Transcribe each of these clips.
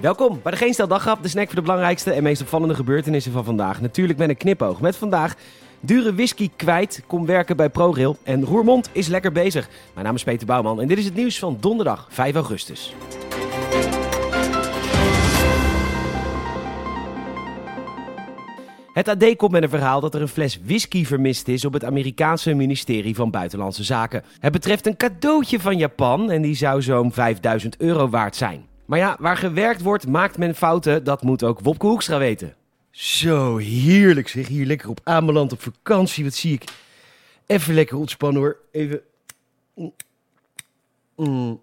Welkom bij de Geen Stel Daggrap, de snack voor de belangrijkste en meest opvallende gebeurtenissen van vandaag. Natuurlijk met een knipoog. Met vandaag dure whisky kwijt, kom werken bij ProRail en Roermond is lekker bezig. Mijn naam is Peter Bouwman en dit is het nieuws van donderdag 5 augustus. Het AD komt met een verhaal dat er een fles whisky vermist is op het Amerikaanse ministerie van Buitenlandse Zaken. Het betreft een cadeautje van Japan en die zou zo'n 5000 euro waard zijn. Maar ja, waar gewerkt wordt, maakt men fouten. Dat moet ook Wopke Hoekstra weten. Zo heerlijk zeg. Hier lekker op Ameland op vakantie. Wat zie ik? Even lekker ontspannen hoor. Even. Mm.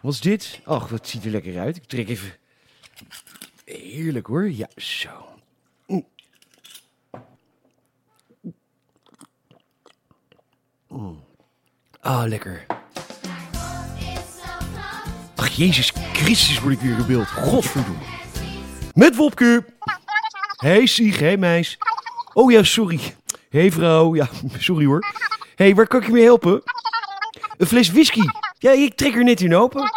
Wat is dit? Ach, wat ziet er lekker uit. Ik trek even. Heerlijk hoor. Ja, zo. Mm. Mm. Ah, lekker. Jezus Christus word ik weer gebeeld. Godverdomme. Met Wopke. Hey Sieg, hey meis. Oh ja, sorry. Hey vrouw, ja, sorry hoor. hey, waar kan ik je mee helpen? Een fles whisky. Ja, ik trek er net in open.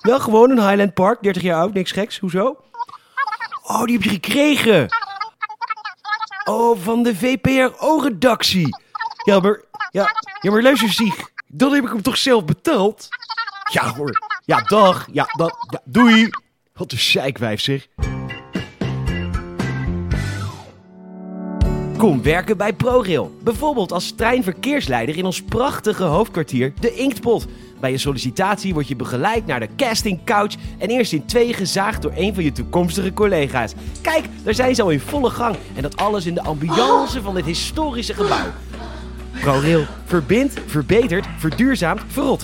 Wel gewoon een Highland Park, 30 jaar oud, niks geks. Hoezo? Oh, die heb je gekregen. Oh, van de VPRO-redactie. Ja, maar, ja, ja, maar luister Sieg. Dan heb ik hem toch zelf betaald? Ja hoor. Ja, dag. Ja, dat, ja, doei. Wat een zeikwijf zeg. Kom werken bij ProRail. Bijvoorbeeld als treinverkeersleider in ons prachtige hoofdkwartier, de Inktpot. Bij je sollicitatie word je begeleid naar de casting couch en eerst in twee gezaagd door een van je toekomstige collega's. Kijk, daar zijn ze al in volle gang en dat alles in de ambiance van dit historische gebouw. ProRail verbindt, verbetert, verduurzaamt, verrot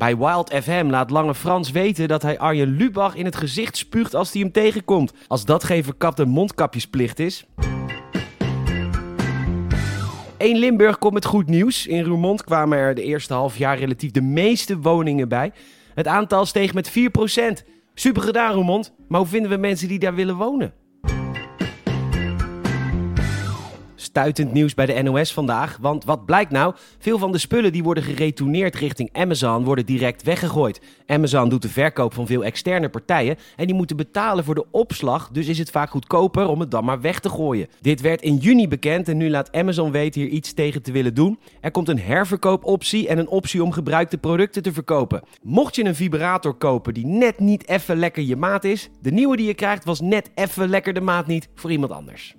Bij Wild FM laat Lange Frans weten dat hij Arjen Lubach in het gezicht spuugt als hij hem tegenkomt. Als dat geen verkapte mondkapjesplicht is. 1 Limburg komt met goed nieuws. In Roermond kwamen er de eerste half jaar relatief de meeste woningen bij. Het aantal steeg met 4%. Super gedaan Roermond, maar hoe vinden we mensen die daar willen wonen? Stuitend nieuws bij de NOS vandaag, want wat blijkt nou? Veel van de spullen die worden geretourneerd richting Amazon worden direct weggegooid. Amazon doet de verkoop van veel externe partijen en die moeten betalen voor de opslag, dus is het vaak goedkoper om het dan maar weg te gooien. Dit werd in juni bekend en nu laat Amazon weten hier iets tegen te willen doen. Er komt een herverkoopoptie en een optie om gebruikte producten te verkopen. Mocht je een vibrator kopen die net niet even lekker je maat is, de nieuwe die je krijgt was net even lekker de maat niet voor iemand anders.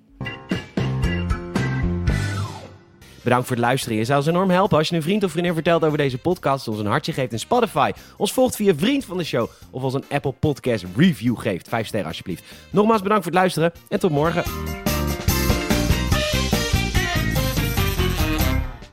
Bedankt voor het luisteren. Je zou ons enorm helpen als je een vriend of vriendin vertelt over deze podcast, ons een hartje geeft in Spotify, ons volgt via Vriend van de Show of ons een Apple Podcast review geeft. Vijf sterren alsjeblieft. Nogmaals bedankt voor het luisteren en tot morgen.